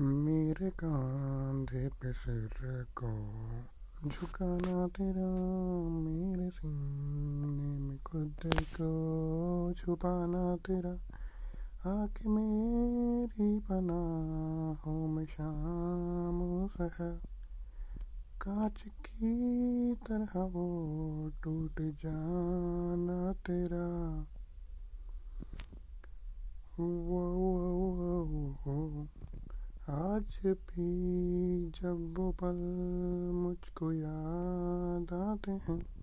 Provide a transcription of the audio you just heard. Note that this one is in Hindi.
मेरे कांधे पे सिर को झुकाना तेरा, मेरे सीने में खुद को छुपाना तेरा। आके मेरी पनाहों में शाम सहर कांच की तरह वो टूट जाना तेरा। वो आज भी जब वो पल मुझको याद आते हैं।